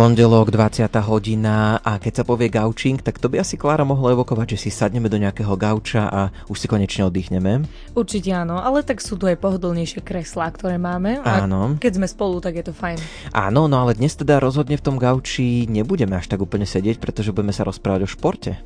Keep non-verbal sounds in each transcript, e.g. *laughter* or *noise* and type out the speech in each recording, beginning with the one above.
pondelok, 20. hodina a keď sa povie gaučing, tak to by asi Klára mohla evokovať, že si sadneme do nejakého gauča a už si konečne oddychneme. Určite áno, ale tak sú tu aj pohodlnejšie kreslá, ktoré máme. A áno. keď sme spolu, tak je to fajn. Áno, no ale dnes teda rozhodne v tom gauči nebudeme až tak úplne sedieť, pretože budeme sa rozprávať o športe.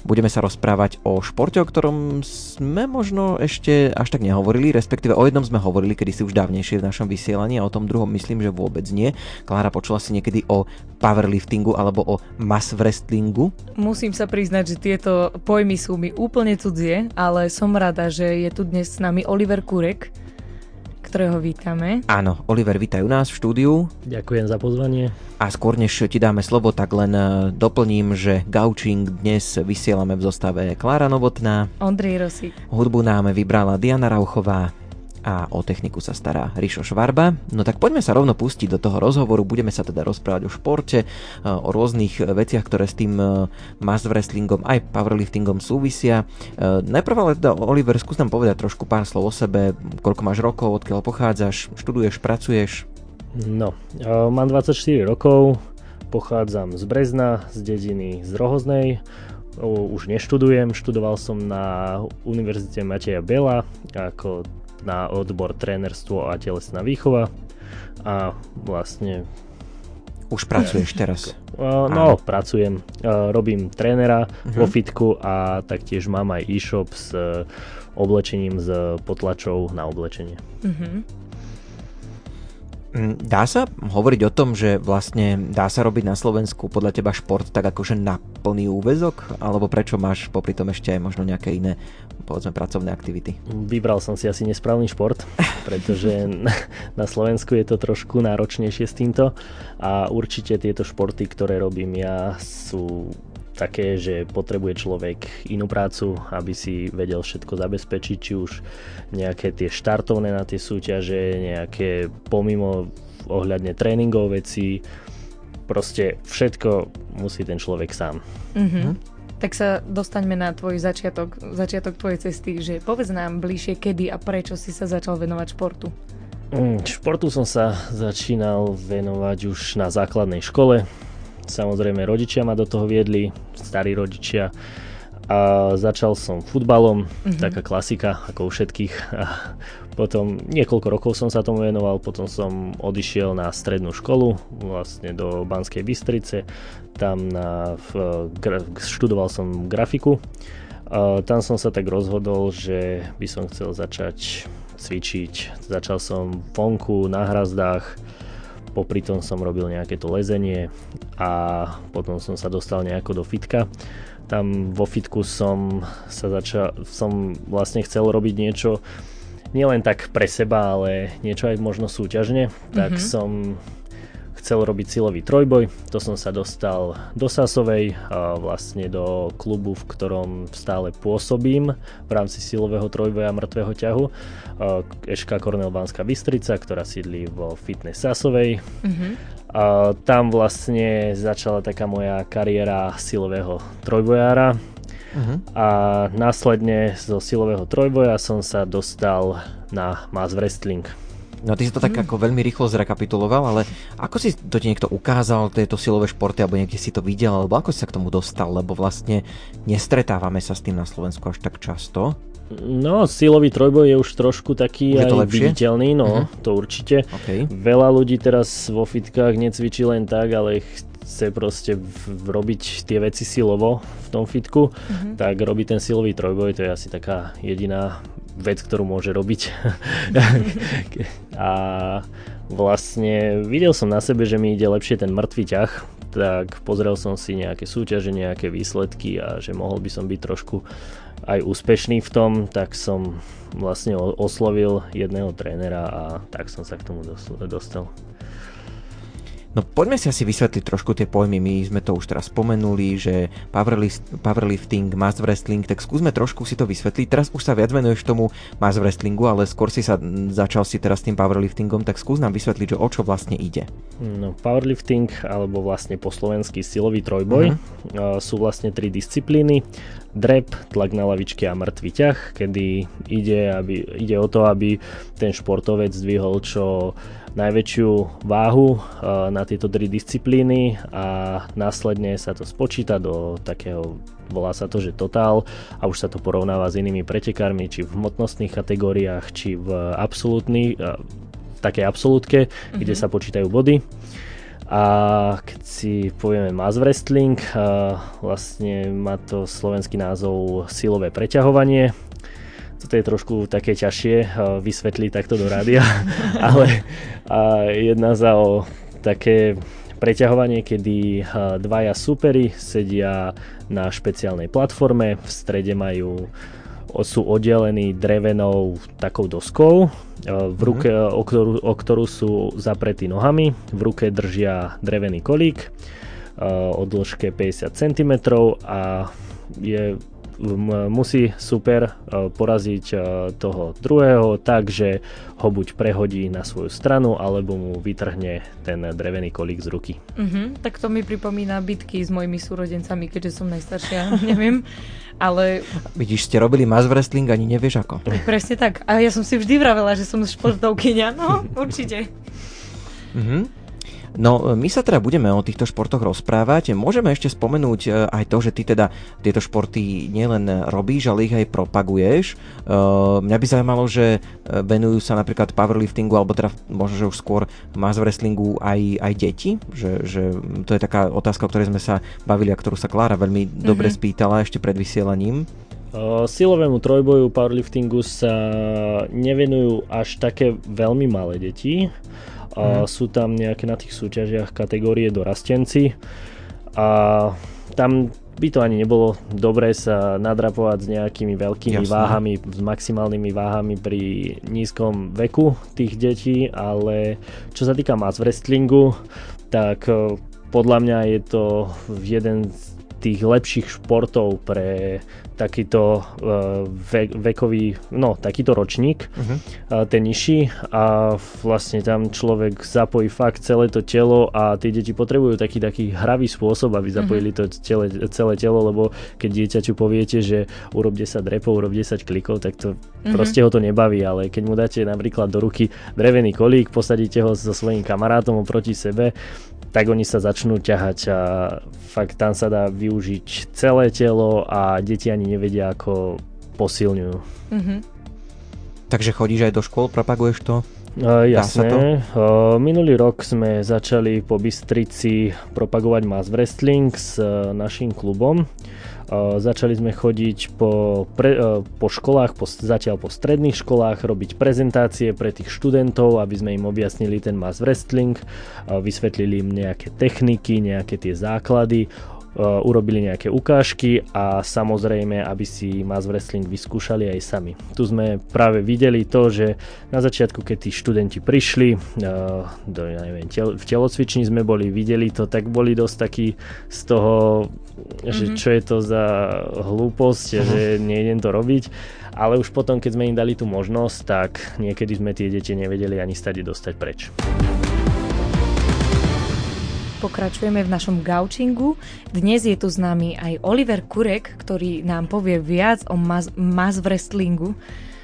Budeme sa rozprávať o športe, o ktorom sme možno ešte až tak nehovorili, respektíve o jednom sme hovorili kedy si už dávnejšie v našom vysielaní a o tom druhom myslím, že vôbec nie. Klára počula si niekedy o powerliftingu alebo o mass wrestlingu? Musím sa priznať, že tieto pojmy sú mi úplne cudzie, ale som rada, že je tu dnes s nami Oliver Kurek, ktorého vítame. Áno, Oliver, vítaj u nás v štúdiu. Ďakujem za pozvanie. A skôr než ti dáme slovo, tak len e, doplním, že Gaučing dnes vysielame v zostave Klára Novotná. Ondrej Rosík. Hudbu nám vybrala Diana Rauchová a o techniku sa stará Rišo Švarba. No tak poďme sa rovno pustiť do toho rozhovoru, budeme sa teda rozprávať o športe, e, o rôznych veciach, ktoré s tým e, mass wrestlingom aj powerliftingom súvisia. E, najprv ale teda Oliver, skús nám povedať trošku pár slov o sebe, koľko máš rokov, odkiaľ pochádzaš, študuješ, pracuješ? No, mám 24 rokov, pochádzam z Brezna, z dediny z Rohoznej, už neštudujem, študoval som na Univerzite Mateja Bela ako na odbor trénerstvo a telesná výchova a vlastne už pracuješ teraz? Uh, no, Áno. pracujem. Uh, robím trénera uh-huh. vo fitku a taktiež mám aj e-shop s uh, oblečením, s potlačou na oblečenie. Uh-huh. Dá sa hovoriť o tom, že vlastne dá sa robiť na Slovensku podľa teba šport tak akože na plný úvezok? Alebo prečo máš popri tom ešte aj možno nejaké iné povedzme pracovné aktivity? Vybral som si asi nesprávny šport, *laughs* pretože na Slovensku je to trošku náročnejšie s týmto a určite tieto športy, ktoré robím ja sú také, že potrebuje človek inú prácu, aby si vedel všetko zabezpečiť, či už nejaké tie štartovné na tie súťaže, nejaké pomimo ohľadne tréningov veci, proste všetko musí ten človek sám. Mm-hmm. Tak sa dostaňme na tvoj začiatok, začiatok tvojej cesty, že povedz nám bližšie, kedy a prečo si sa začal venovať športu. Mm, športu som sa začínal venovať už na základnej škole. Samozrejme rodičia ma do toho viedli, starí rodičia. A začal som futbalom, mm-hmm. taká klasika ako u všetkých. A potom niekoľko rokov som sa tomu venoval, potom som odišiel na strednú školu, vlastne do Banskej Bystrice. Tam na, v, študoval som grafiku. A tam som sa tak rozhodol, že by som chcel začať cvičiť. Začal som vonku na hrazdách, popri tom som robil nejaké to lezenie a potom som sa dostal nejako do fitka. Tam vo fitku som sa začal, som vlastne chcel robiť niečo nielen tak pre seba, ale niečo aj možno súťažne, mm-hmm. tak mhm. som chcel robiť silový trojboj. To som sa dostal do Sasovej, vlastne do klubu, v ktorom stále pôsobím v rámci silového trojboja mŕtvého ťahu. Eška Kornel Banská Bystrica, ktorá sídli vo fitness Sasovej. Mm-hmm. A tam vlastne začala taká moja kariéra silového trojbojára. Uh-huh. A následne zo silového trojboja som sa dostal na mass wrestling. No ty si to tak mm. ako veľmi rýchlo zrekapituloval, ale ako si to ti niekto ukázal, tieto silové športy, alebo niekde si to videl, alebo ako si sa k tomu dostal, lebo vlastne nestretávame sa s tým na Slovensku až tak často. No, silový trojboj je už trošku taký už aj viditeľný, no, uh-huh. to určite. Okay. Veľa ľudí teraz vo fitkách necvičí len tak, ale chce proste v, robiť tie veci silovo v tom fitku, uh-huh. tak robí ten silový trojboj, to je asi taká jediná vec, ktorú môže robiť. *laughs* a vlastne videl som na sebe, že mi ide lepšie ten mŕtvý ťah, tak pozrel som si nejaké súťaže, nejaké výsledky a že mohol by som byť trošku aj úspešný v tom, tak som vlastne oslovil jedného trénera a tak som sa k tomu dostal. No poďme si asi vysvetliť trošku tie pojmy. My sme to už teraz spomenuli, že powerlifting, mass wrestling, tak skúsme trošku si to vysvetliť. Teraz už sa viac venuješ tomu mass wrestlingu, ale skôr si sa začal si teraz tým powerliftingom, tak skús nám vysvetliť, že o čo vlastne ide. No, powerlifting, alebo vlastne po slovensky silový trojboj, uh-huh. sú vlastne tri disciplíny drep, tlak na lavičke a mŕtvy ťah, kedy ide, aby, ide o to, aby ten športovec zdvihol čo najväčšiu váhu na tieto tri disciplíny a následne sa to spočíta do takého volá sa to, že totál a už sa to porovnáva s inými pretekármi, či v hmotnostných kategóriách, či v absolútnych, v takej absolútke, mm-hmm. kde sa počítajú body. A keď si povieme mass wrestling, vlastne má to slovenský názov silové preťahovanie. Toto je trošku také ťažšie vysvetliť takto do rádia, *laughs* ale jedná sa o také preťahovanie, kedy dvaja supery sedia na špeciálnej platforme, v strede majú sú oddelení drevenou takou doskou, e, v ruke, mm-hmm. o, ktorú, o ktorú sú zapretí nohami, v ruke držia drevený kolík o dĺžke 50 cm a je musí super e, poraziť toho druhého tak, že ho buď prehodí na svoju stranu, alebo mu vytrhne ten drevený kolík z ruky. Uh-huh. Tak to mi pripomína bitky s mojimi súrodencami, keďže som najstaršia, *laughs* neviem ale... Vidíš, ste robili mass wrestling, ani nevieš ako. Presne tak. A ja som si vždy vravela, že som športovkyňa. No, určite. Mhm. No, my sa teda budeme o týchto športoch rozprávať. Môžeme ešte spomenúť e, aj to, že ty teda tieto športy nielen robíš, ale ich aj propaguješ. E, mňa by zaujímalo, že e, venujú sa napríklad powerliftingu, alebo teda možno, že už skôr mass wrestlingu aj, aj deti. Že, že to je taká otázka, o ktorej sme sa bavili a ktorú sa Klára veľmi mm-hmm. dobre spýtala ešte pred vysielaním. Silovému trojboju powerliftingu sa nevenujú až také veľmi malé deti a mm. sú tam nejaké na tých súťažiach kategórie dorastenci a tam by to ani nebolo dobré sa nadrapovať s nejakými veľkými Jasne. váhami, s maximálnymi váhami pri nízkom veku tých detí, ale čo sa týka mass wrestlingu, tak e, podľa mňa je to jeden z tých lepších športov pre takýto uh, ve- vekový, no takýto ročník, uh-huh. uh, ten nižší a vlastne tam človek zapojí fakt celé to telo a tie deti potrebujú taký taký hravý spôsob, aby zapojili uh-huh. to celé, celé telo, lebo keď dieťaťu poviete, že urob 10 repov, urob 10 klikov, tak to uh-huh. proste ho to nebaví, ale keď mu dáte napríklad do ruky drevený kolík, posadíte ho so svojím kamarátom oproti sebe, tak oni sa začnú ťahať a fakt tam sa dá využiť celé telo a deti ani nevedia, ako posilňujú. Mm-hmm. Takže chodíš aj do škôl, propaguješ to? Uh, jasné. To? Uh, minulý rok sme začali po Bystrici propagovať mass wrestling s uh, našim klubom. Začali sme chodiť po, pre, po školách, po, zatiaľ po stredných školách, robiť prezentácie pre tých študentov, aby sme im objasnili ten mass wrestling, vysvetlili im nejaké techniky, nejaké tie základy, urobili nejaké ukážky a samozrejme, aby si mass wrestling vyskúšali aj sami. Tu sme práve videli to, že na začiatku, keď tí študenti prišli, uh, do, ja neviem, tel- v telocvični sme boli, videli to, tak boli dosť takí z toho, mm-hmm. že mhm. čo je to za hlúposť, uh-huh. že nejdem to robiť. Ale už potom, keď sme im dali tú možnosť, tak niekedy sme tie deti nevedeli ani stade dostať preč. Pokračujeme v našom gaučingu. Dnes je tu s nami aj Oliver Kurek, ktorý nám povie viac o mass, mass wrestlingu.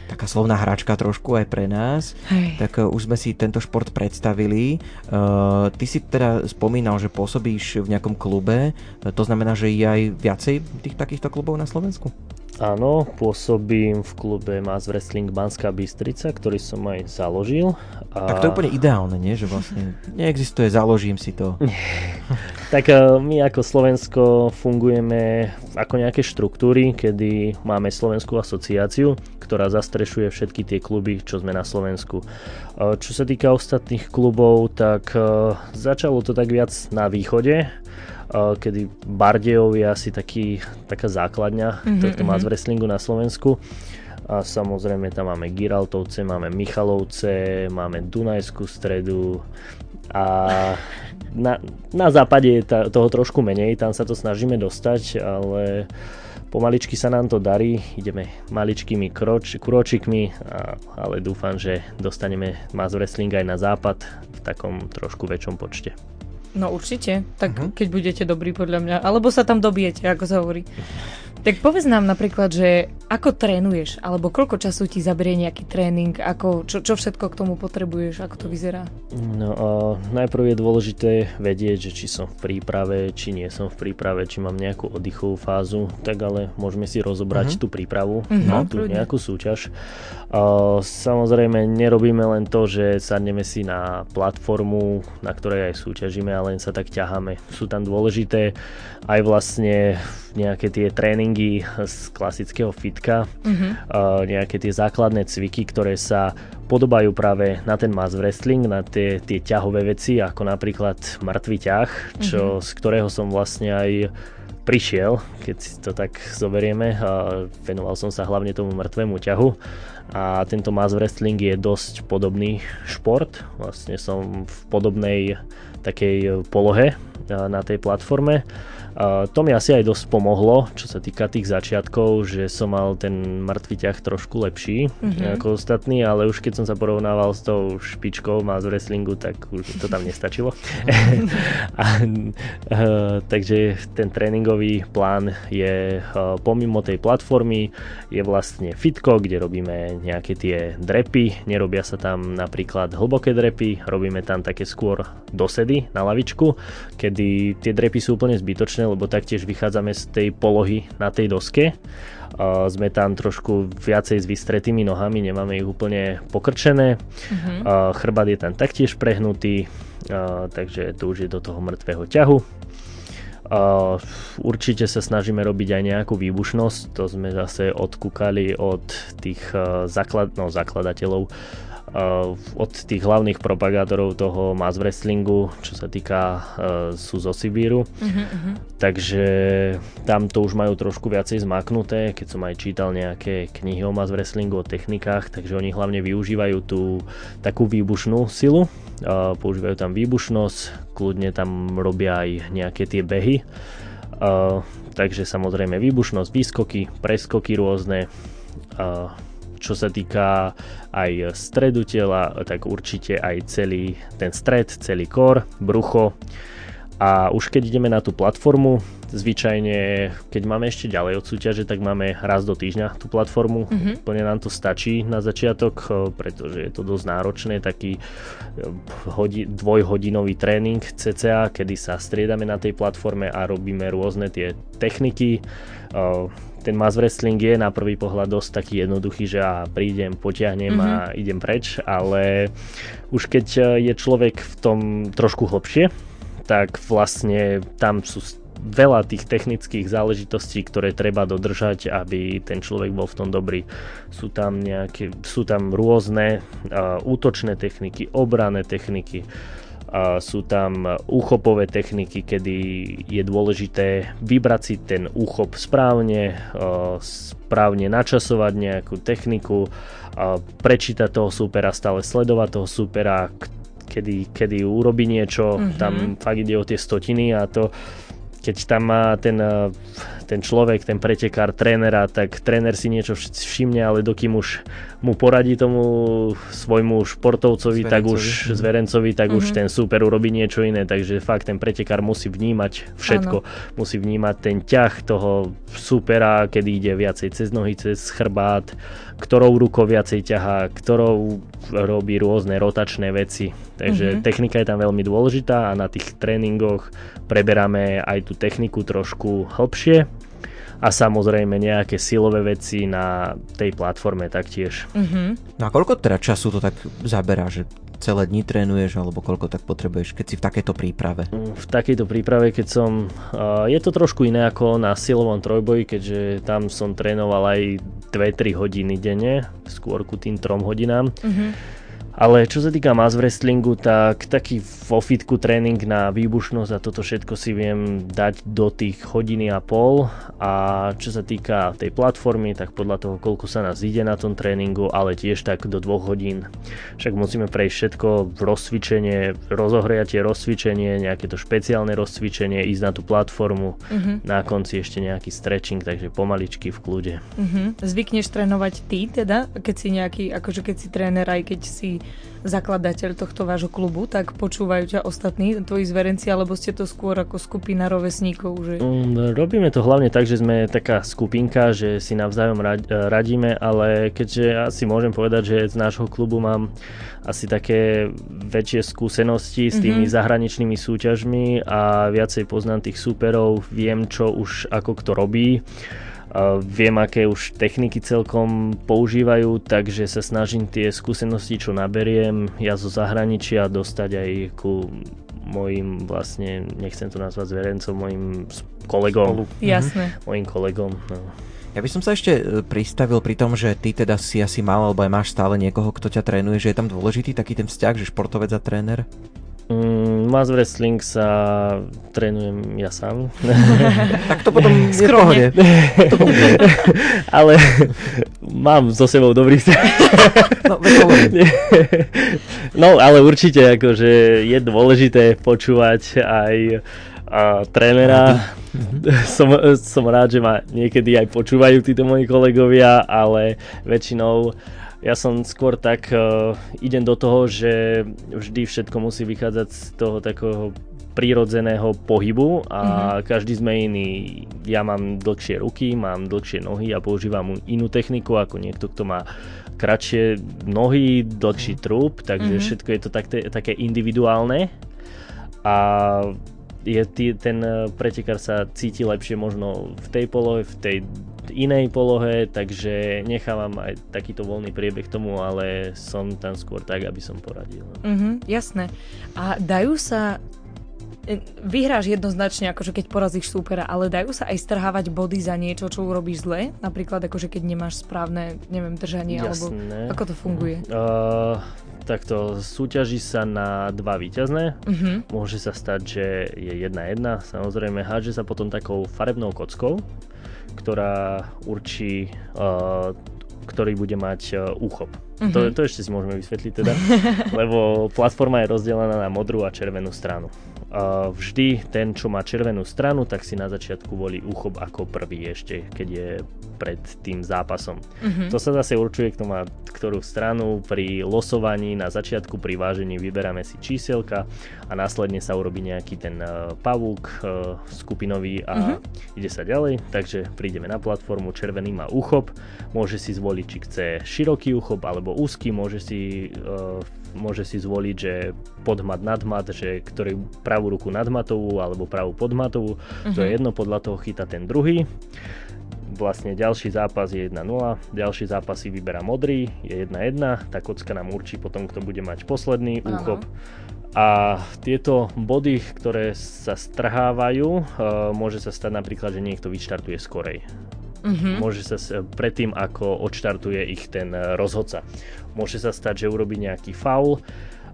Taká slovná hračka trošku aj pre nás. Hej. Tak uh, už sme si tento šport predstavili. Uh, ty si teda spomínal, že pôsobíš v nejakom klube. Uh, to znamená, že je aj viacej tých takýchto klubov na Slovensku? Áno, pôsobím v klube Mass Wrestling Banská Bystrica, ktorý som aj založil. A... Tak to je úplne ideálne, nie? Že vlastne neexistuje, založím si to. tak e, my ako Slovensko fungujeme ako nejaké štruktúry, kedy máme Slovenskú asociáciu, ktorá zastrešuje všetky tie kluby, čo sme na Slovensku. E, čo sa týka ostatných klubov, tak e, začalo to tak viac na východe, kedy Bardejov je asi taký, taká základňa mm-hmm, tohto mm-hmm. wrestlingu na Slovensku. A samozrejme tam máme Giraltovce, máme Michalovce, máme Dunajskú stredu a na, na západe je ta, toho trošku menej, tam sa to snažíme dostať, ale pomaličky sa nám to darí, ideme maličkými kroč, kročikmi, a, ale dúfam, že dostaneme mass wrestling aj na západ v takom trošku väčšom počte. No určite, tak uh-huh. keď budete dobrí podľa mňa, alebo sa tam dobijete, ako sa hovorí. Tak povedz nám napríklad, že ako trénuješ, alebo koľko času ti zaberie nejaký tréning, ako, čo, čo všetko k tomu potrebuješ, ako to vyzerá? No a najprv je dôležité vedieť, že či som v príprave, či nie som v príprave, či mám nejakú oddychovú fázu, tak ale môžeme si rozobrať uh-huh. tú prípravu uh-huh, na tú nejakú súťaž. A, samozrejme, nerobíme len to, že sadneme si na platformu, na ktorej aj súťažíme, ale len sa tak ťaháme. Sú tam dôležité aj vlastne nejaké tie tréningy z klasického fitka, uh-huh. nejaké tie základné cviky, ktoré sa podobajú práve na ten mass wrestling, na tie, tie ťahové veci, ako napríklad mŕtvý ťah, čo, uh-huh. z ktorého som vlastne aj prišiel, keď si to tak zoberieme. A venoval som sa hlavne tomu mŕtvemu ťahu a tento mass wrestling je dosť podobný šport. Vlastne som v podobnej takej polohe na tej platforme Uh, to mi asi aj dosť pomohlo, čo sa týka tých začiatkov, že som mal ten mŕtvý ťah trošku lepší mm-hmm. ako ostatní, ale už keď som sa porovnával s tou špičkou má z wrestlingu, tak už to tam nestačilo. *laughs* a, uh, takže ten tréningový plán je pomimo tej platformy, je vlastne fitko, kde robíme nejaké tie drepy, nerobia sa tam napríklad hlboké drepy, robíme tam také skôr dosedy na lavičku, kedy tie drepy sú úplne zbytočné, lebo taktiež vychádzame z tej polohy na tej doske. Uh, sme tam trošku viacej s vystretými nohami, nemáme ich úplne pokrčené. Uh-huh. Uh, chrbát je tam taktiež prehnutý, uh, takže to už je do toho mŕtvého ťahu. Uh, určite sa snažíme robiť aj nejakú výbušnosť, to sme zase odkúkali od tých uh, zaklad, no, zakladateľov od tých hlavných propagátorov toho mass wrestlingu, čo sa týka sú zo Sibíru. Uh-huh, uh-huh. Takže tam to už majú trošku viacej zmaknuté, keď som aj čítal nejaké knihy o mass wrestlingu, o technikách, takže oni hlavne využívajú tú takú výbušnú silu, používajú tam výbušnosť, kľudne tam robia aj nejaké tie behy. Takže samozrejme výbušnosť, výskoky, preskoky rôzne, čo sa týka aj stredu tela, tak určite aj celý ten stred, celý kor, brucho. A už keď ideme na tú platformu, zvyčajne, keď máme ešte ďalej od súťaže, tak máme raz do týždňa tú platformu. Mm-hmm. Plne nám to stačí na začiatok, pretože je to dosť náročné, taký hodi, dvojhodinový tréning CCA, kedy sa striedame na tej platforme a robíme rôzne tie techniky ten mass wrestling je na prvý pohľad dosť taký jednoduchý, že ja prídem, potiahnem mm-hmm. a mhm. idem preč, ale už keď e, je človek v tom trošku hlbšie, tak vlastne tam sú veľa tých technických záležitostí, ktoré treba dodržať, aby ten človek bol v tom dobrý. Sú tam, nejaké, sú tam rôzne uh, útočné techniky, obranné techniky, a sú tam úchopové techniky, kedy je dôležité vybrať si ten úchop správne, správne načasovať nejakú techniku, prečítať toho supera, stále sledovať toho supera, kedy, kedy urobí niečo, mm-hmm. tam fakt ide o tie stotiny a to keď tam má ten, eh, ten človek, ten pretekár trénera, tak tréner si niečo všimne, ale dokým už mu poradí tomu svojmu športovcovi, zverencovi. tak už zverencovi, tak mm-hmm. už mhm. ten super urobí niečo iné, takže fakt ten pretekár musí vnímať všetko. Ano. Musí vnímať ten ťah toho supera, kedy ide viacej cez nohy, cez chrbát, ktorou rukou viacej ťahá, ktorou robí rôzne rotačné veci. Takže mm-hmm. technika je tam veľmi dôležitá a na tých tréningoch preberáme aj tú techniku trošku hlbšie a samozrejme nejaké silové veci na tej platforme taktiež. Mm-hmm. No a koľko teda času to tak zaberá, že celé dni trénuješ, alebo koľko tak potrebuješ, keď si v takejto príprave? V takejto príprave, keď som... Je to trošku iné ako na silovom trojboji, keďže tam som trénoval aj 2-3 hodiny denne, skôr ku tým 3 hodinám. Mm-hmm ale čo sa týka mass wrestlingu, tak taký vo fitku tréning na výbušnosť a toto všetko si viem dať do tých hodiny a pol. A čo sa týka tej platformy, tak podľa toho, koľko sa nás ide na tom tréningu, ale tiež tak do dvoch hodín. Však musíme prejsť všetko v rozcvičenie, rozohriatie, rozcvičenie, nejaké to špeciálne rozcvičenie, ísť na tú platformu, uh-huh. na konci ešte nejaký stretching, takže pomaličky v kľude. Uh-huh. Zvykneš trénovať ty teda, keď si nejaký, akože keď si tréner, aj keď si zakladateľ tohto vášho klubu, tak počúvajú ťa ostatní tvoji zverenci, alebo ste to skôr ako skupina rovesníkov? Že... Mm, robíme to hlavne tak, že sme taká skupinka, že si navzájom radíme, ale keďže asi môžem povedať, že z nášho klubu mám asi také väčšie skúsenosti s tými mm-hmm. zahraničnými súťažmi a viacej poznám tých súperov, viem čo už ako kto robí viem, aké už techniky celkom používajú, takže sa snažím tie skúsenosti, čo naberiem ja zo zahraničia, dostať aj ku mojim vlastne, nechcem to nazvať zverencom, mojim kolegom. Jasné. Mojim kolegom, no. Ja by som sa ešte e, pristavil pri tom, že ty teda si asi mal, alebo aj máš stále niekoho, kto ťa trénuje, že je tam dôležitý taký ten vzťah, že športovec a tréner? Mm, Mass Wrestling sa trénujem ja sám. *laughs* tak to potom *laughs* skromne. *laughs* ale mám so sebou dobrý no, no, ale určite akože je dôležité počúvať aj a trénera. som, som rád, že ma niekedy aj počúvajú títo moji kolegovia, ale väčšinou ja som skôr tak, uh, idem do toho, že vždy všetko musí vychádzať z toho takého prírodzeného pohybu a mm-hmm. každý sme iný. Ja mám dlhšie ruky, mám dlhšie nohy a používam inú techniku ako niekto, kto má kratšie nohy, dlhší mhm. trup, takže mm-hmm. všetko je to tak, také individuálne a je tý, ten pretekár sa cíti lepšie možno v tej polohe, v tej inej polohe, takže nechávam aj takýto voľný priebeh tomu, ale som tam skôr tak, aby som poradil. Mm-hmm, jasné. A dajú sa e, vyhráš jednoznačne, akože keď porazíš súpera, ale dajú sa aj strhávať body za niečo, čo urobíš zle? Napríklad akože keď nemáš správne, neviem, držanie, Jasné. alebo ako to funguje? Uh, takto súťaží sa na dva víťazné. Uh-huh. Môže sa stať, že je jedna jedna. Samozrejme, hádže sa potom takou farebnou kockou ktorá určí, uh, ktorý bude mať uh, úchop. Mm-hmm. To, to ešte si môžeme vysvetliť teda, *laughs* lebo platforma je rozdelená na modrú a červenú stranu. Uh, vždy ten, čo má červenú stranu, tak si na začiatku volí úchop ako prvý ešte, keď je pred tým zápasom. Mm-hmm. To sa zase určuje, kto má ktorú stranu. Pri losovaní na začiatku pri vážení vyberáme si číselka a následne sa urobí nejaký ten uh, pavúk uh, skupinový a mm-hmm. ide sa ďalej. Takže prídeme na platformu, červený má úchop, môže si zvoliť, či chce široký úchop alebo úzky, môže si uh, môže si zvoliť, že podmat, nadmat, že ktorý pravú ruku nadmatovú alebo pravú podmatovú, uh-huh. to je mhm. jedno, podľa toho chyta ten druhý vlastne ďalší zápas je 1-0, ďalší zápas si vyberá modrý, je 1-1, tá kocka nám určí potom, kto bude mať posledný Aha. úchop. A tieto body, ktoré sa strhávajú, uh, môže sa stať napríklad, že niekto vyštartuje skorej. Mm-hmm. Môže sa predtým, ako odštartuje ich ten uh, rozhodca. Môže sa stať, že urobí nejaký faul,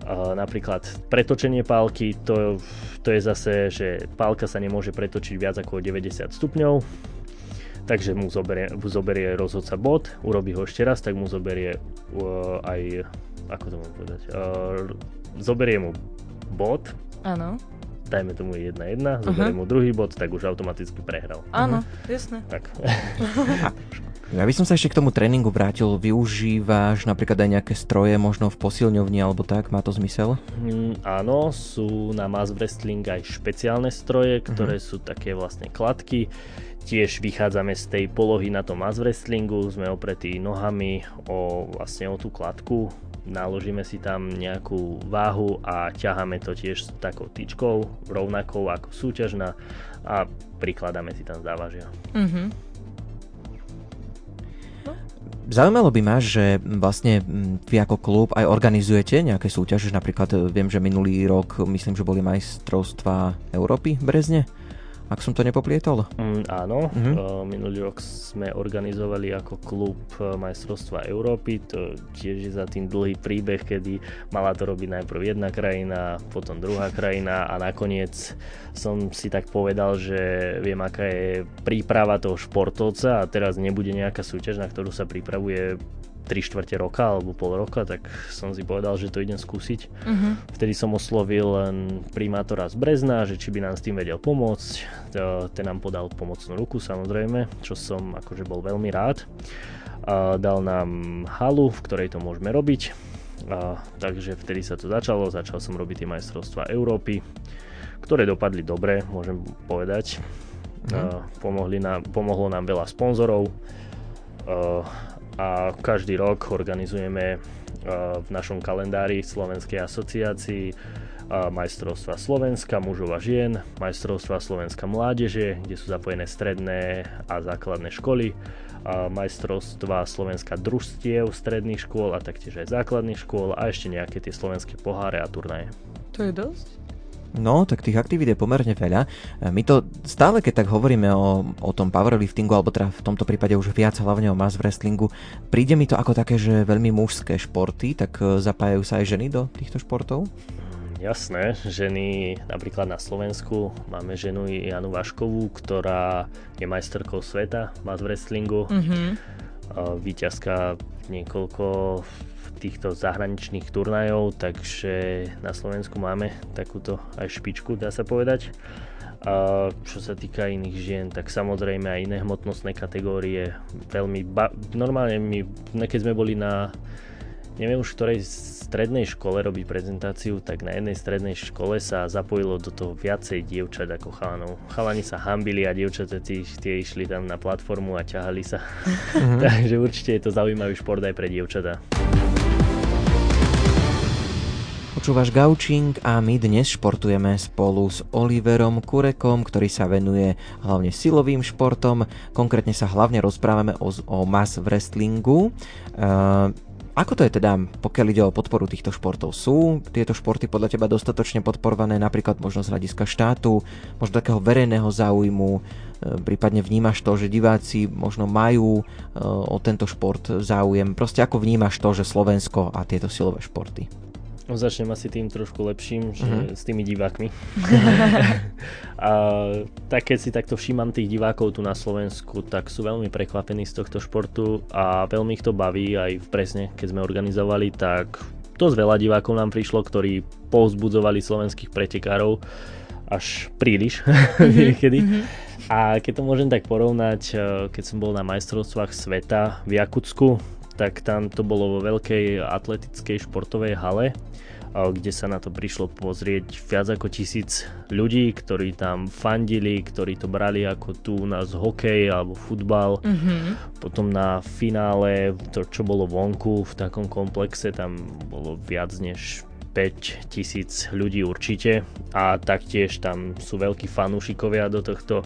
Uh, napríklad pretočenie pálky, to, to je zase, že pálka sa nemôže pretočiť viac ako 90 stupňov, takže mu zoberie, zoberie rozhodca bod, urobí ho ešte raz, tak mu zoberie uh, aj, ako to mám povedať, uh, zoberie mu bod. Áno. Dajme tomu 1-1, uh-huh. zoberie mu druhý bod, tak už automaticky prehral. Áno, uh-huh. jasné. Tak. *laughs* Ja by som sa ešte k tomu tréningu vrátil. Využívaš napríklad aj nejaké stroje, možno v posilňovni alebo tak? Má to zmysel? Mm, áno, sú na Mass Wrestling aj špeciálne stroje, ktoré uh-huh. sú také vlastne kladky Tiež vychádzame z tej polohy na tom mass wrestlingu, sme opretí nohami o, vlastne o tú kladku, naložíme si tam nejakú váhu a ťaháme to tiež s takou tyčkou, rovnakou ako súťažná a prikladáme si tam závažia. Mm-hmm. Zaujímalo by ma, že vlastne vy ako klub aj organizujete nejaké súťaže, napríklad viem, že minulý rok myslím, že boli majstrovstva Európy v Brezne ak som to nepoplietol? Mm, áno, mm-hmm. uh, minulý rok sme organizovali ako klub e, majstrovstva Európy, to tiež je za tým dlhý príbeh, kedy mala to robiť najprv jedna krajina, potom druhá krajina a nakoniec som si tak povedal, že viem aká je príprava toho športovca a teraz nebude nejaká súťaž, na ktorú sa pripravuje 3 štvrte roka alebo pol roka, tak som si povedal, že to idem skúsiť. Uh-huh. Vtedy som oslovil len primátora z Brezna, že či by nám s tým vedel pomôcť. Ten nám podal pomocnú ruku samozrejme, čo som akože bol veľmi rád. A dal nám halu, v ktorej to môžeme robiť. A, takže vtedy sa to začalo, začal som robiť tie majstrovstvá Európy, ktoré dopadli dobre, môžem povedať. Mhm. A, pomohli nám, pomohlo nám veľa sponzorov a, a každý rok organizujeme v našom kalendári Slovenskej asociácii majstrovstva Slovenska mužov a žien, majstrovstva Slovenska mládeže, kde sú zapojené stredné a základné školy, majstrovstva Slovenska družstiev stredných škôl a taktiež aj základných škôl a ešte nejaké tie slovenské poháre a turnaje. To je dosť? No, tak tých aktivít je pomerne veľa. My to stále, keď tak hovoríme o, o tom powerliftingu, alebo teda v tomto prípade už viac hlavne o mass wrestlingu, príde mi to ako také, že veľmi mužské športy, tak e, zapájajú sa aj ženy do týchto športov? Jasné, ženy napríklad na Slovensku máme ženu Janu Vaškovú, ktorá je majsterkou sveta v wrestlingu. Mm-hmm. Výťazka niekoľko týchto zahraničných turnajov, takže na Slovensku máme takúto aj špičku, dá sa povedať. A čo sa týka iných žien, tak samozrejme aj iné hmotnostné kategórie. Veľmi ba- normálne my, keď sme boli na neviem už v ktorej strednej škole robiť prezentáciu, tak na jednej strednej škole sa zapojilo do toho viacej dievčat ako chalanov. Chalani sa hambili a dievčatá tie, tie išli tam na platformu a ťahali sa. Mm-hmm. *laughs* Takže určite je to zaujímavý šport aj pre dievčatá. Počúvaš Gaučing a my dnes športujeme spolu s Oliverom Kurekom, ktorý sa venuje hlavne silovým športom. Konkrétne sa hlavne rozprávame o, o mass wrestlingu. Uh, ako to je teda, pokiaľ ide o podporu týchto športov? Sú tieto športy podľa teba dostatočne podporované napríklad možno z hľadiska štátu, možno takého verejného záujmu, e, prípadne vnímaš to, že diváci možno majú e, o tento šport záujem. Proste ako vnímaš to, že Slovensko a tieto silové športy? No, začnem asi tým trošku lepším, že uh-huh. s tými divákmi. *laughs* a tak keď si takto všímam tých divákov tu na Slovensku, tak sú veľmi prekvapení z tohto športu a veľmi ich to baví aj v presne, keď sme organizovali, tak dosť veľa divákov nám prišlo, ktorí povzbudzovali slovenských pretekárov až príliš uh-huh. *laughs* niekedy. Uh-huh. A keď to môžem tak porovnať, eh, keď som bol na majstrovstvách sveta v Jakutsku, tak tam to bolo vo veľkej atletickej športovej hale, kde sa na to prišlo pozrieť viac ako tisíc ľudí, ktorí tam fandili, ktorí to brali ako tu u nás hokej alebo futbal. Mm-hmm. Potom na finále, to čo bolo vonku v takom komplexe, tam bolo viac než 5 tisíc ľudí určite a taktiež tam sú veľkí fanúšikovia do tohto.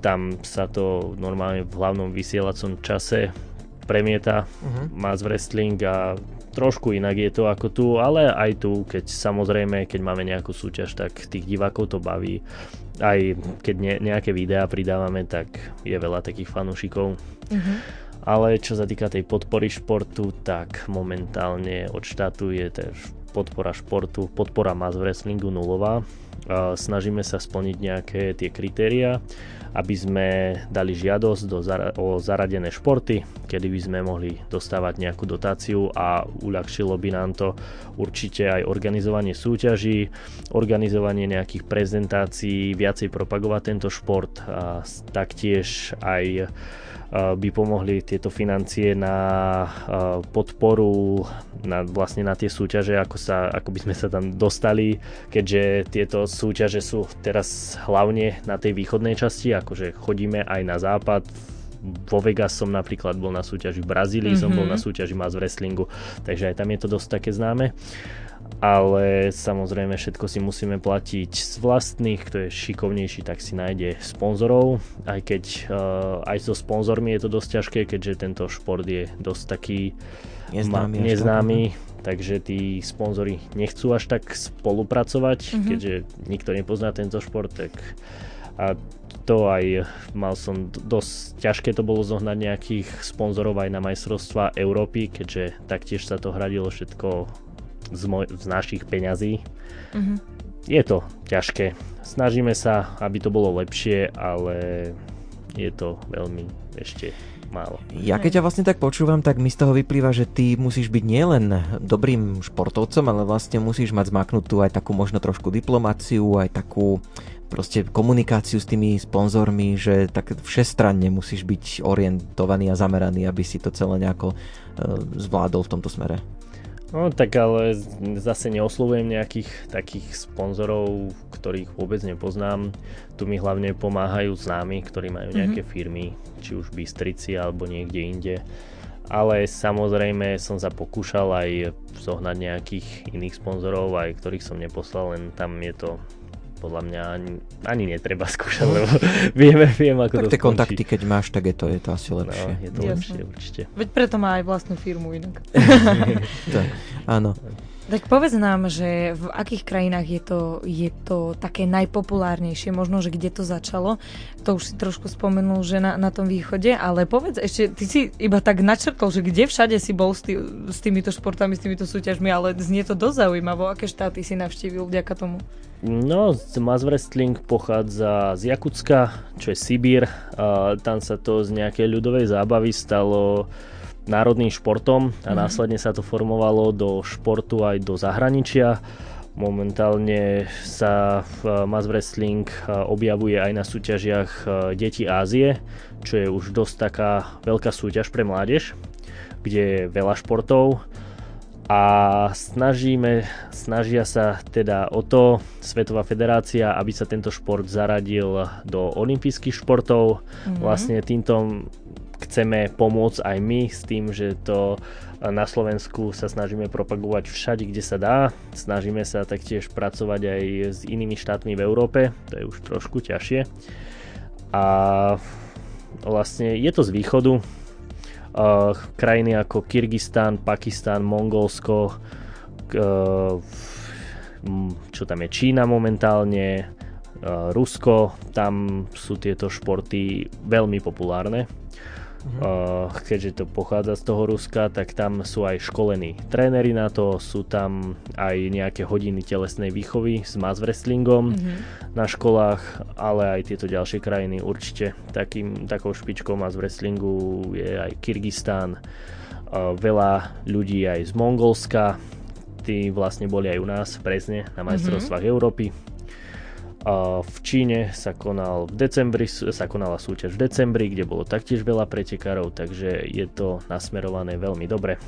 Tam sa to normálne v hlavnom vysielacom čase premieta uh-huh. mass wrestling a trošku inak je to ako tu, ale aj tu, keď samozrejme, keď máme nejakú súťaž, tak tých divákov to baví. Aj keď ne, nejaké videá pridávame, tak je veľa takých fanúšikov. Uh-huh. Ale čo sa týka tej podpory športu, tak momentálne od štátu je tež podpora športu, podpora mass wrestlingu nulová. Snažíme sa splniť nejaké tie kritéria aby sme dali žiadosť do o zaradené športy, kedy by sme mohli dostávať nejakú dotáciu a uľahčilo by nám to určite aj organizovanie súťaží, organizovanie nejakých prezentácií, viacej propagovať tento šport a taktiež aj by pomohli tieto financie na podporu, na, vlastne na tie súťaže, ako, sa, ako by sme sa tam dostali, keďže tieto súťaže sú teraz hlavne na tej východnej časti, akože chodíme aj na západ, vo Vegas som napríklad bol na súťaži v Brazílii, mm-hmm. som bol mhm. na súťaži Mass Wrestlingu, takže aj tam je to dosť také známe ale samozrejme všetko si musíme platiť z vlastných, kto je šikovnejší, tak si nájde sponzorov, aj keď uh, aj so sponzormi je to dosť ťažké, keďže tento šport je dosť taký neznámy, ma, neznámy. takže tí sponzory nechcú až tak spolupracovať, mm-hmm. keďže nikto nepozná tento šport, tak a to aj mal som dosť ťažké to bolo zohnať nejakých sponzorov aj na majstrovstva Európy, keďže taktiež sa to hradilo všetko z, moj- z našich peňazí. Mm-hmm. Je to ťažké. Snažíme sa, aby to bolo lepšie, ale je to veľmi ešte málo. Ja keď ťa vlastne tak počúvam, tak mi z toho vyplýva, že ty musíš byť nielen dobrým športovcom, ale vlastne musíš mať zmaknutú aj takú možno trošku diplomáciu, aj takú proste komunikáciu s tými sponzormi, že tak všestranne musíš byť orientovaný a zameraný, aby si to celé nejako uh, zvládol v tomto smere. No tak ale zase neoslovujem nejakých takých sponzorov, ktorých vôbec nepoznám. Tu mi hlavne pomáhajú známi, ktorí majú mhm. nejaké mm-hmm. firmy, či už v Bystrici alebo niekde inde. Ale samozrejme som sa pokúšal aj zohnať nejakých iných sponzorov, aj ktorých som neposlal, len tam je to podľa mňa ani, ani netreba skúšať, lebo *laughs* vieme, viem, ako tak to tie skončí. kontakty, keď máš, tak je to, je to asi no, lepšie. No, je to Jasne. lepšie určite. Veď preto má aj vlastnú firmu inak. *laughs* *laughs* tak, áno. Tak povedz nám, že v akých krajinách je to, je to také najpopulárnejšie, možno, že kde to začalo. To už si trošku spomenul, že na, na tom východe, ale povedz ešte, ty si iba tak načrtol, že kde všade si bol s, tý, s týmito športami, s týmito súťažmi, ale znie to dosť zaujímavo. Aké štáty si navštívil vďaka tomu? No, Mass Wrestling pochádza z Jakutska, čo je Sibír. A tam sa to z nejakej ľudovej zábavy stalo národným športom a mm. následne sa to formovalo do športu aj do zahraničia. Momentálne sa v Mass Wrestling objavuje aj na súťažiach Deti Ázie, čo je už dosť taká veľká súťaž pre mládež, kde je veľa športov a snažíme, snažia sa teda o to Svetová federácia, aby sa tento šport zaradil do olympijských športov. Mm-hmm. Vlastne týmto chceme pomôcť aj my s tým, že to na Slovensku sa snažíme propagovať všade, kde sa dá. Snažíme sa taktiež pracovať aj s inými štátmi v Európe, to je už trošku ťažšie. A vlastne je to z východu, uh, krajiny ako Kyrgyzstan, Pakistan, Mongolsko, uh, čo tam je Čína momentálne, Rusko, tam sú tieto športy veľmi populárne. Uh-huh. keďže to pochádza z toho Ruska, tak tam sú aj školení tréneri na to, sú tam aj nejaké hodiny telesnej výchovy s mass wrestlingom uh-huh. na školách, ale aj tieto ďalšie krajiny určite. Takým, takou špičkou mass wrestlingu je aj Kyrgyzstan, uh, veľa ľudí aj z Mongolska, tí vlastne boli aj u nás v Prezne na majstrovstvách uh-huh. Európy v Číne sa, konal v decembri, sa konala súťaž v decembri, kde bolo taktiež veľa pretekárov, takže je to nasmerované veľmi dobre.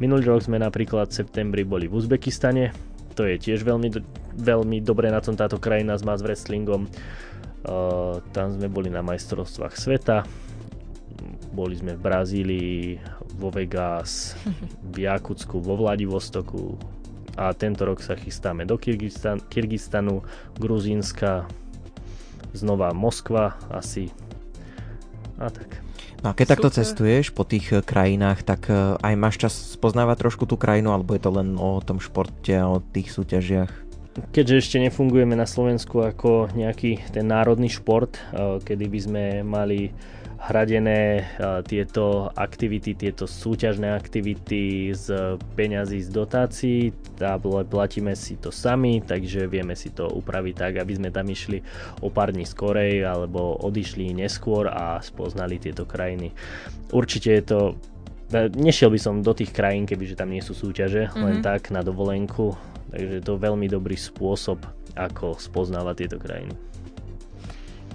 Minulý rok sme napríklad v septembri boli v Uzbekistane, to je tiež veľmi, veľmi dobre na tom táto krajina s mass wrestlingom. Tam sme boli na majstrovstvách sveta, boli sme v Brazílii, vo Vegas, v Jakutsku, vo Vladivostoku, a tento rok sa chystáme do Kyrgyzstan, Kyrgyzstanu, Gruzínska, znova Moskva asi a tak. No a keď Super. takto cestuješ po tých eh, krajinách, tak eh, aj máš čas spoznávať trošku tú krajinu, alebo je to len o tom športe a o tých súťažiach? Keďže ešte nefungujeme na Slovensku ako nejaký ten národný šport, eh, kedy by sme mali hradené tieto aktivity, tieto súťažné aktivity z peňazí z dotácií, ale platíme si to sami, takže vieme si to upraviť tak, aby sme tam išli o pár dní skorej alebo odišli neskôr a spoznali tieto krajiny. Určite je to Nešiel by som do tých krajín, kebyže tam nie sú súťaže, mm-hmm. len tak na dovolenku, takže je to veľmi dobrý spôsob, ako spoznávať tieto krajiny.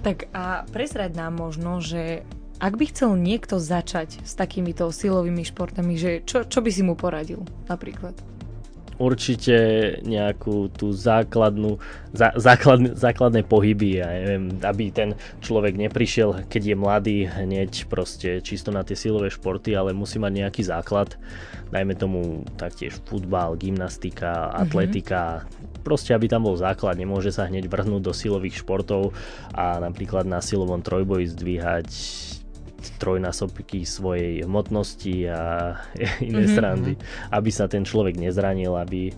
Tak a prezrať nám možno, že ak by chcel niekto začať s takýmito silovými športami, že čo, čo by si mu poradil napríklad? Určite nejakú tú základnú, zá, základ, základné pohyby, ja neviem, aby ten človek neprišiel, keď je mladý, hneď proste čisto na tie silové športy, ale musí mať nejaký základ, dajme tomu taktiež futbal, gymnastika, mhm. atletika, mm-hmm. proste aby tam bol základ, nemôže sa hneď vrhnúť do silových športov a napríklad na silovom trojboji zdvíhať trojnásobky svojej hmotnosti a *laughs* iné mm-hmm. srandy, aby sa ten človek nezranil, aby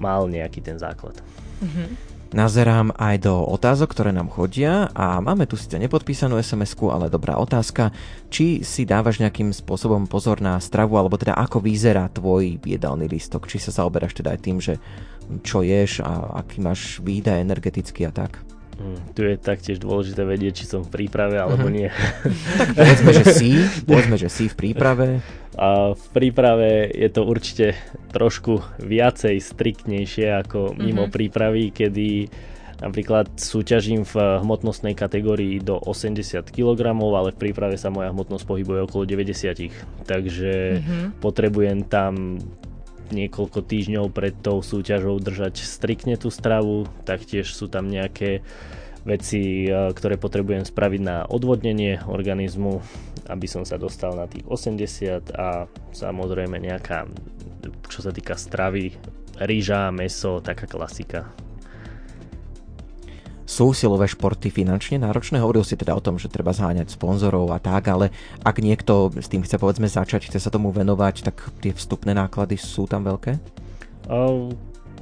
mal nejaký ten základ. Mm-hmm. Nazerám aj do otázok, ktoré nám chodia a máme tu síce nepodpísanú sms ale dobrá otázka. Či si dávaš nejakým spôsobom pozor na stravu, alebo teda ako vyzerá tvoj jedálny listok? Či sa zaoberáš teda aj tým, že čo ješ a aký máš výdaj energetický a tak? Mm, tu je taktiež dôležité vedieť, či som v príprave alebo uh-huh. nie. *laughs* Tak povedzme, že si, povedzme, že si v príprave. A v príprave je to určite trošku viacej striktnejšie ako mimo uh-huh. prípravy, kedy napríklad súťažím v hmotnostnej kategórii do 80 kg, ale v príprave sa moja hmotnosť pohybuje okolo 90. Takže uh-huh. potrebujem tam niekoľko týždňov pred tou súťažou držať striktne tú stravu, taktiež sú tam nejaké veci, e, ktoré potrebujem spraviť na odvodnenie organizmu, aby som sa dostal na tých 80 a samozrejme nejaká, čo sa týka stravy, rýža, meso, taká klasika. Sú silové športy finančne náročné? Hovoril si teda o tom, že treba zháňať sponzorov a tak, ale ak niekto s tým chce povedzme začať, chce sa tomu venovať, tak tie vstupné náklady sú tam veľké? Uh,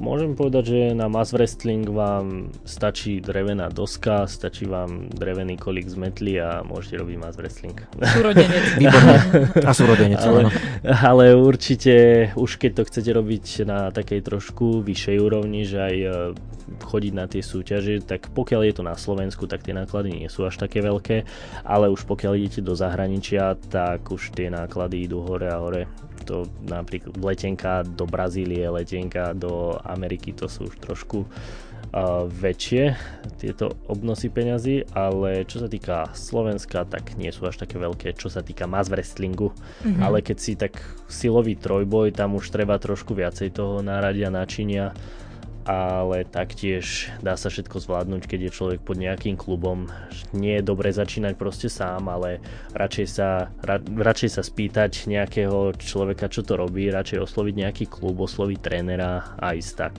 Môžem povedať, že na mass wrestling vám stačí drevená doska, stačí vám drevený kolík z metly a môžete robiť mass wrestling. Súrodenec. *laughs* Výborné. A súrodenec, ale, ale určite už keď to chcete robiť na takej trošku vyššej úrovni, že aj e, chodiť na tie súťaže, tak pokiaľ je to na Slovensku, tak tie náklady nie sú až také veľké, ale už pokiaľ idete do zahraničia, tak už tie náklady idú hore a hore to napríklad letenka do Brazílie, letenka do Ameriky, to sú už trošku uh, väčšie tieto obnosy peňazí, ale čo sa týka Slovenska, tak nie sú až také veľké, čo sa týka mass wrestlingu, mm-hmm. ale keď si tak silový trojboj, tam už treba trošku viacej toho náradia, načinia, ale taktiež dá sa všetko zvládnuť, keď je človek pod nejakým klubom. Nie je dobre začínať proste sám, ale radšej sa, ra, radšej sa spýtať nejakého človeka, čo to robí, radšej osloviť nejaký klub, osloviť trénera a ísť tak.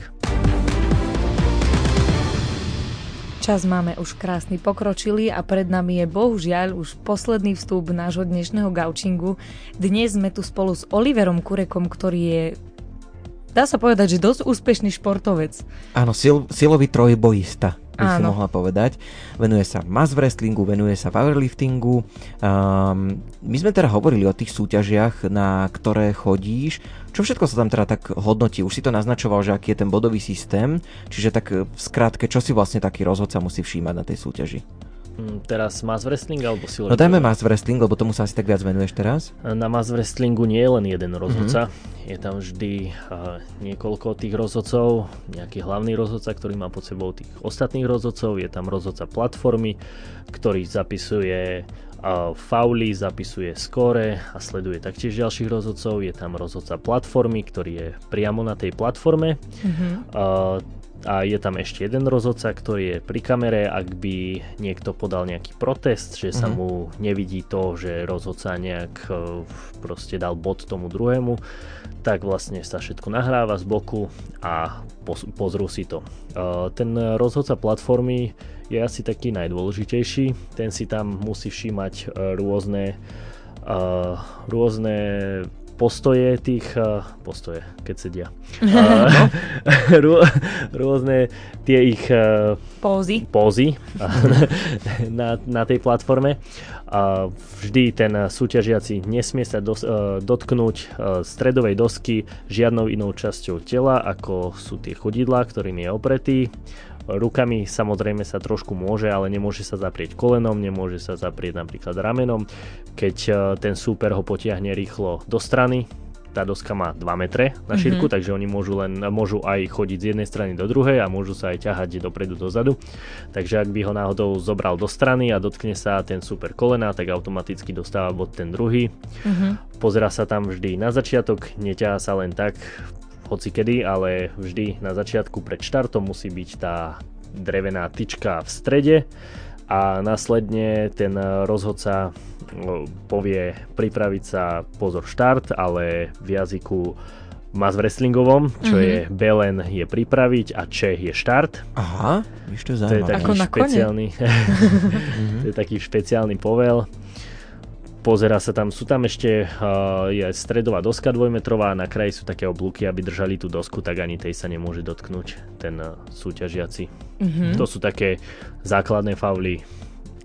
Čas máme už krásny pokročilý a pred nami je bohužiaľ už posledný vstup nášho dnešného gaučingu. Dnes sme tu spolu s Oliverom Kurekom, ktorý je dá sa povedať, že dosť úspešný športovec. Áno, sil, silový trojbojista by Áno. si mohla povedať. Venuje sa mass wrestlingu, venuje sa powerliftingu. Um, my sme teda hovorili o tých súťažiach, na ktoré chodíš. Čo všetko sa tam teda tak hodnotí? Už si to naznačoval, že aký je ten bodový systém. Čiže tak v skratke, čo si vlastne taký rozhodca musí všímať na tej súťaži? Hm, teraz mass wrestling alebo silový? No dajme mass wrestling, lebo tomu sa asi tak viac venuješ teraz. Na mass wrestlingu nie je len jeden rozhodca. Mm-hmm. Je tam vždy uh, niekoľko tých rozhodcov, nejaký hlavný rozhodca, ktorý má pod sebou tých ostatných rozhodcov. Je tam rozhodca platformy, ktorý zapisuje uh, fauly, zapisuje skóre a sleduje taktiež ďalších rozhodcov. Je tam rozhodca platformy, ktorý je priamo na tej platforme. Mm-hmm. Uh, a je tam ešte jeden rozhodca, ktorý je pri kamere, ak by niekto podal nejaký protest, že sa mm-hmm. mu nevidí to, že rozhodca nejak e, proste dal bod tomu druhému, tak vlastne sa všetko nahráva z boku a pozrú si to. E, ten rozhodca platformy je asi taký najdôležitejší, ten si tam musí všímať e, rôzne rôzne postoje tých, uh, postoje, keď sedia, uh, *laughs* *laughs* rô, rôzne tie ich uh, pózy, pózy *laughs* na, na tej platforme. Uh, vždy ten súťažiaci nesmie sa dos, dotknúť stredovej dosky žiadnou inou časťou tela, ako sú tie chodidlá, ktorým je opretý. Rukami samozrejme sa trošku môže, ale nemôže sa zaprieť kolenom, nemôže sa zaprieť napríklad ramenom. Keď e, ten súper ho potiahne rýchlo do strany, tá doska má 2 metre na šírku, mm-hmm. takže oni môžu len môžu aj chodiť z jednej strany do druhej a môžu sa aj ťahať dopredu dozadu. Takže ak by ho náhodou zobral do strany a dotkne sa ten super kolena, tak automaticky dostáva bod ten druhý. Mm-hmm. Pozera sa tam vždy na začiatok, neťahá sa len tak, hoci kedy, ale vždy na začiatku pred štartom musí byť tá drevená tyčka v strede a následne ten rozhodca povie pripraviť sa pozor štart, ale v jazyku mass wrestlingovom, čo mm-hmm. je Belen je pripraviť a Čech je štart. Aha, ešte to je taký Ako špeciálny, *laughs* *laughs* to je taký špeciálny povel pozera sa tam, sú tam ešte uh, je stredová doska dvojmetrová a na kraji sú také oblúky, aby držali tú dosku, tak ani tej sa nemôže dotknúť ten uh, súťažiaci. Mm-hmm. To sú také základné fauly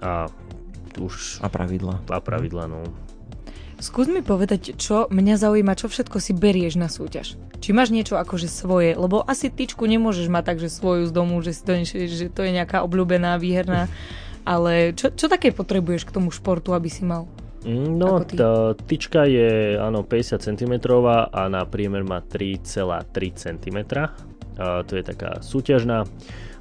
a už... A pravidla. A pravidla, no. Skús mi povedať, čo mňa zaujíma, čo všetko si berieš na súťaž. Či máš niečo akože svoje, lebo asi tyčku nemôžeš mať tak, že svoju z domu, že, si to, že to je nejaká obľúbená, výherná, *laughs* ale čo, čo také potrebuješ k tomu športu, aby si mal? No, tá tyčka je áno 50 cm a na priemer má 3,3 cm. A to je taká súťažná.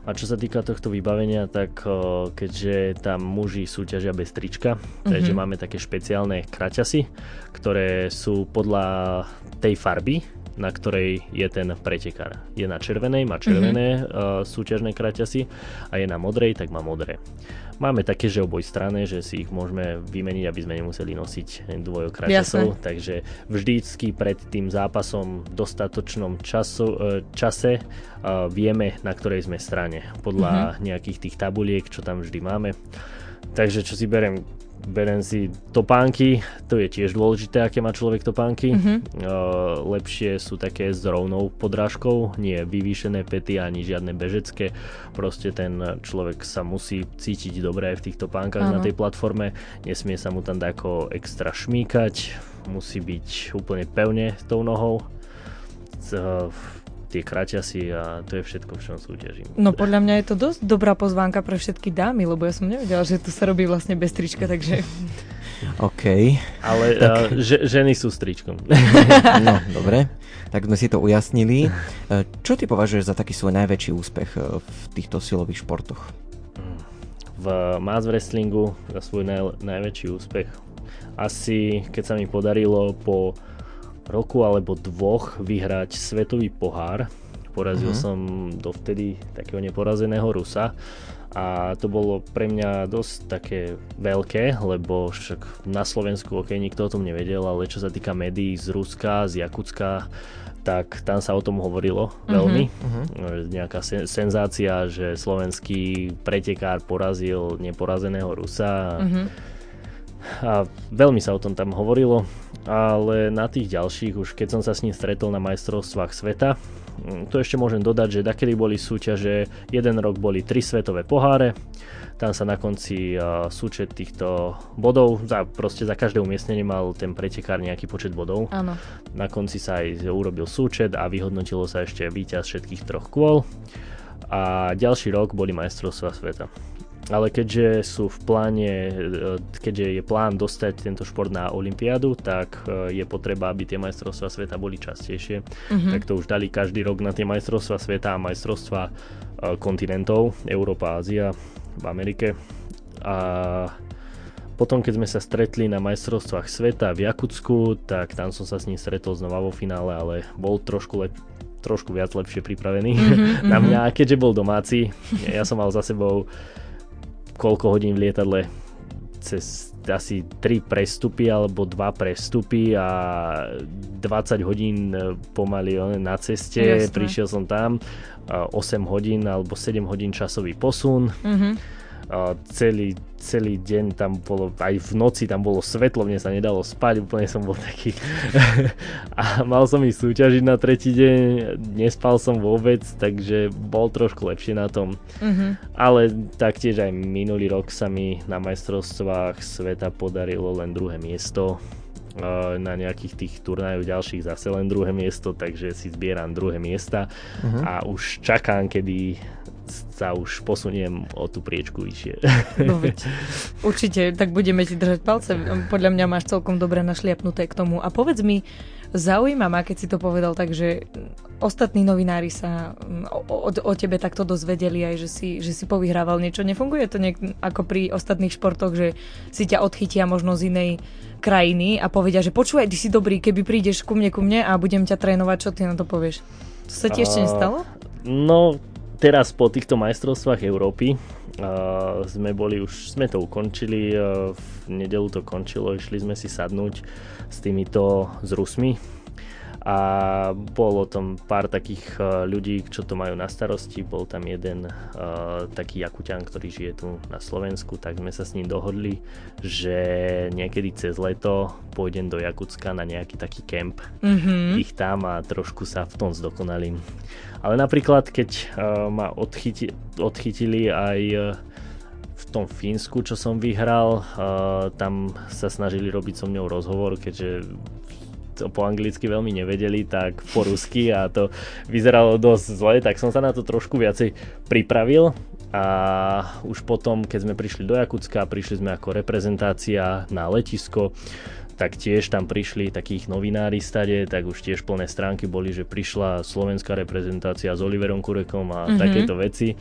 A čo sa týka tohto vybavenia, tak keďže tam muži súťažia bez trička, mm-hmm. takže máme také špeciálne kraťasy, ktoré sú podľa tej farby, na ktorej je ten pretekár. Je na červenej, má červené mm-hmm. uh, súťažné kraťasy a je na modrej, tak má modré. Máme také, že oboj strany, že si ich môžeme vymeniť, aby sme nemuseli nosiť dvojokraťasov, takže vždycky pred tým zápasom v dostatočnom času, uh, čase uh, vieme, na ktorej sme strane, podľa mm-hmm. nejakých tých tabuliek, čo tam vždy máme. Takže čo si berem, berem si topánky, to je tiež dôležité, aké má človek topánky. Mm-hmm. Uh, lepšie sú také s rovnou podrážkou, nie vyvýšené pety ani žiadne bežecké. Proste ten človek sa musí cítiť dobre aj v tých topánkach uh-huh. na tej platforme. Nesmie sa mu tam ako extra šmíkať, musí byť úplne pevne tou nohou. Uh, tie kraťasy a to je všetko, v čom súťažím. No podľa mňa je to dosť dobrá pozvánka pre všetky dámy, lebo ja som nevedela, že tu sa robí vlastne bez trička, takže... *laughs* OK. Ale tak... uh, že, ženy sú s tričkom. *laughs* no, dobre. Tak sme si to ujasnili. Čo ty považuješ za taký svoj najväčší úspech v týchto silových športoch? V mass wrestlingu za svoj naj, najväčší úspech asi keď sa mi podarilo po roku alebo dvoch vyhrať svetový pohár. Porazil uh-huh. som dovtedy takého neporazeného Rusa a to bolo pre mňa dosť také veľké, lebo však na Slovensku ok, nikto o tom nevedel, ale čo sa týka médií z Ruska, z Jakucka, tak tam sa o tom hovorilo uh-huh, veľmi. Uh-huh. Nejaká sen- senzácia, že slovenský pretekár porazil neporazeného Rusa. Uh-huh. A veľmi sa o tom tam hovorilo ale na tých ďalších, už keď som sa s ním stretol na majstrovstvách sveta, mm, to ešte môžem dodať, že dakedy boli súťaže, jeden rok boli tri svetové poháre, tam sa na konci súčet týchto bodov, za, proste za každé umiestnenie mal ten pretekár nejaký počet bodov. Áno. Na konci sa aj urobil súčet a vyhodnotilo sa ešte víťaz všetkých troch kôl. A ďalší rok boli majstrovstvá sveta ale keďže sú v pláne, e, keďže je plán dostať tento šport na Olympiádu, tak e, je potreba, aby tie majstrovstvá sveta boli častejšie. Mm-hmm. Tak to už dali každý rok na tie majstrovstvá sveta a majstrovstvá e, kontinentov, Európa, Ázia, v Amerike. A potom, keď sme sa stretli na majstrovstvách sveta v Jakutsku, tak tam som sa s ním stretol znova vo finále, ale bol trošku lep- trošku viac lepšie pripravený mm-hmm, *laughs* na mňa, keďže bol domáci. Ja som mal za sebou koľko hodín v lietadle cez asi 3 prestupy alebo 2 prestupy a 20 hodín e, pomaly na ceste, Jasne. prišiel som tam, 8 hodín alebo 7 hodín časový posun. Mm-hmm celý, celý deň tam bolo, aj v noci tam bolo svetlo, mne sa nedalo spať, úplne som bol taký *laughs* a mal som ísť súťažiť na tretí deň, nespal som vôbec, takže bol trošku lepšie na tom. Mm-hmm. Ale taktiež aj minulý rok sa mi na majstrovstvách sveta podarilo len druhé miesto na nejakých tých turnajoch ďalších zase len druhé miesto, takže si zbieram druhé miesta uh-huh. a už čakám, kedy sa už posuniem o tú priečku vyššie. No veď, určite, tak budeme ti držať palce. Podľa mňa máš celkom dobre našliapnuté k tomu. A povedz mi, zaujíma ma, keď si to povedal, takže ostatní novinári sa mm, o, o, o tebe takto dozvedeli aj, že si, že si povyhrával niečo. Nefunguje to niek- ako pri ostatných športoch, že si ťa odchytia možno z inej krajiny a povedia, že počúvaj, ty si dobrý, keby prídeš ku mne, ku mne a budem ťa trénovať, čo ty na to povieš? To sa ti ešte nestalo? No, teraz po týchto majstrovstvách Európy uh, sme boli už, sme to ukončili, uh, v nedelu to končilo, išli sme si sadnúť s týmito z Rusmi a bolo tam pár takých uh, ľudí, čo to majú na starosti. Bol tam jeden uh, taký Jakuťan, ktorý žije tu na Slovensku, tak sme sa s ním dohodli, že niekedy cez leto pôjdem do Jakucka na nejaký taký kemp mm-hmm. ich tam a trošku sa v tom zdokonalím. Ale napríklad, keď uh, ma odchyti- odchytili aj uh, v tom Fínsku, čo som vyhral, uh, tam sa snažili robiť so mňou rozhovor, keďže po anglicky veľmi nevedeli, tak po rusky a to vyzeralo dosť zle, tak som sa na to trošku viacej pripravil. A už potom, keď sme prišli do Jakutska, prišli sme ako reprezentácia na letisko, tak tiež tam prišli takých novinári stade, tak už tiež plné stránky boli, že prišla slovenská reprezentácia s Oliverom Kurekom a mm-hmm. takéto veci.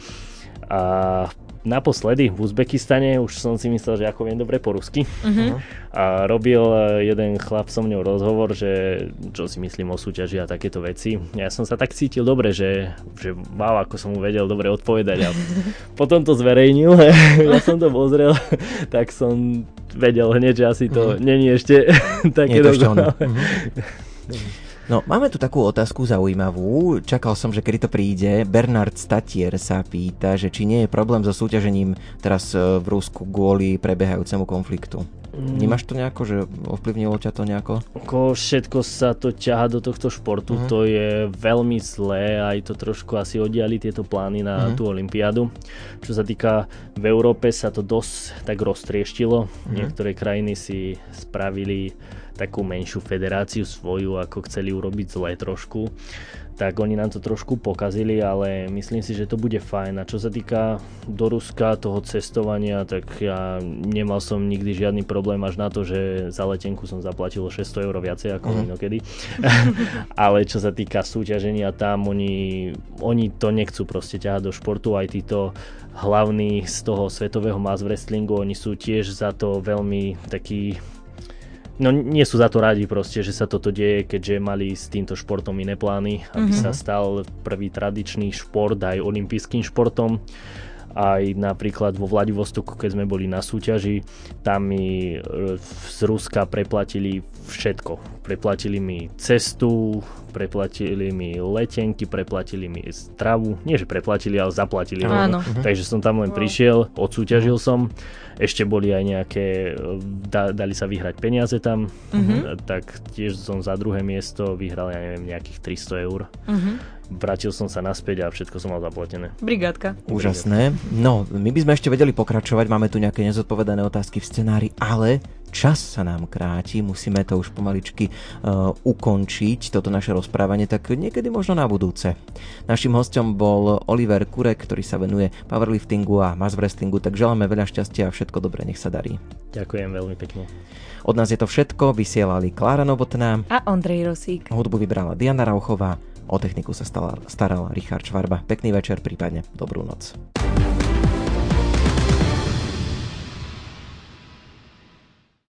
A naposledy v Uzbekistane, už som si myslel, že ako viem dobre po rusky. Uh-huh. A robil e, jeden chlap so mnou rozhovor, že čo si myslím o súťaži a takéto veci. Ja som sa tak cítil dobre, že, že wow, ako som mu vedel dobre odpovedať. A *laughs* potom to zverejnil, *laughs* ja som to pozrel, *laughs* tak som vedel hneď, že asi to uh-huh. není ešte také dobre. Uh-huh. No, máme tu takú otázku zaujímavú. Čakal som, že kedy to príde. Bernard Statier sa pýta, že či nie je problém so súťažením teraz e, v Rusku kvôli prebiehajúcemu konfliktu. Mm. Nemáš to nejako, že ovplyvnilo ťa to nejako? Ako všetko sa to ťaha do tohto športu, mm. to je veľmi zlé, aj to trošku asi oddiali tieto plány na mm. tú olympiádu. Čo sa týka v Európe sa to dosť tak roztrieštilo. Mm. Niektoré krajiny si spravili takú menšiu federáciu svoju, ako chceli urobiť zle trošku, tak oni nám to trošku pokazili, ale myslím si, že to bude fajn. A čo sa týka do Ruska, toho cestovania, tak ja nemal som nikdy žiadny problém až na to, že za letenku som zaplatil 600 eur viacej ako mm. inokedy. *laughs* ale čo sa týka súťaženia tam, oni, oni to nechcú proste ťahať do športu, aj títo hlavní z toho svetového mass wrestlingu, oni sú tiež za to veľmi takí no nie sú za to radi proste, že sa toto deje, keďže mali s týmto športom iné plány, aby mm-hmm. sa stal prvý tradičný šport aj olympijským športom. Aj napríklad vo Vladivostoku, keď sme boli na súťaži, tam mi e, z Ruska preplatili všetko. Preplatili mi cestu, preplatili mi letenky, preplatili mi stravu. Nie, že preplatili, ale zaplatili. Áno. Takže som tam len prišiel, odsúťažil som ešte boli aj nejaké, da, dali sa vyhrať peniaze tam, mm-hmm. tak tiež som za druhé miesto vyhral, ja neviem, nejakých 300 eur. Mm-hmm. Vrátil som sa naspäť a všetko som mal zaplatené. Brigádka. Úžasné. No, my by sme ešte vedeli pokračovať, máme tu nejaké nezodpovedané otázky v scenári, ale čas sa nám kráti, musíme to už pomaličky uh, ukončiť, toto naše rozprávanie, tak niekedy možno na budúce. Našim hostom bol Oliver Kurek, ktorý sa venuje powerliftingu a mass wrestlingu, tak želáme veľa šťastia a všetko dobré, nech sa darí. Ďakujem veľmi pekne. Od nás je to všetko, vysielali Klára Novotná a Ondrej Rosík. Hudbu vybrala Diana Rauchová, o techniku sa staral, Richard Švarba. Pekný večer, prípadne dobrú noc.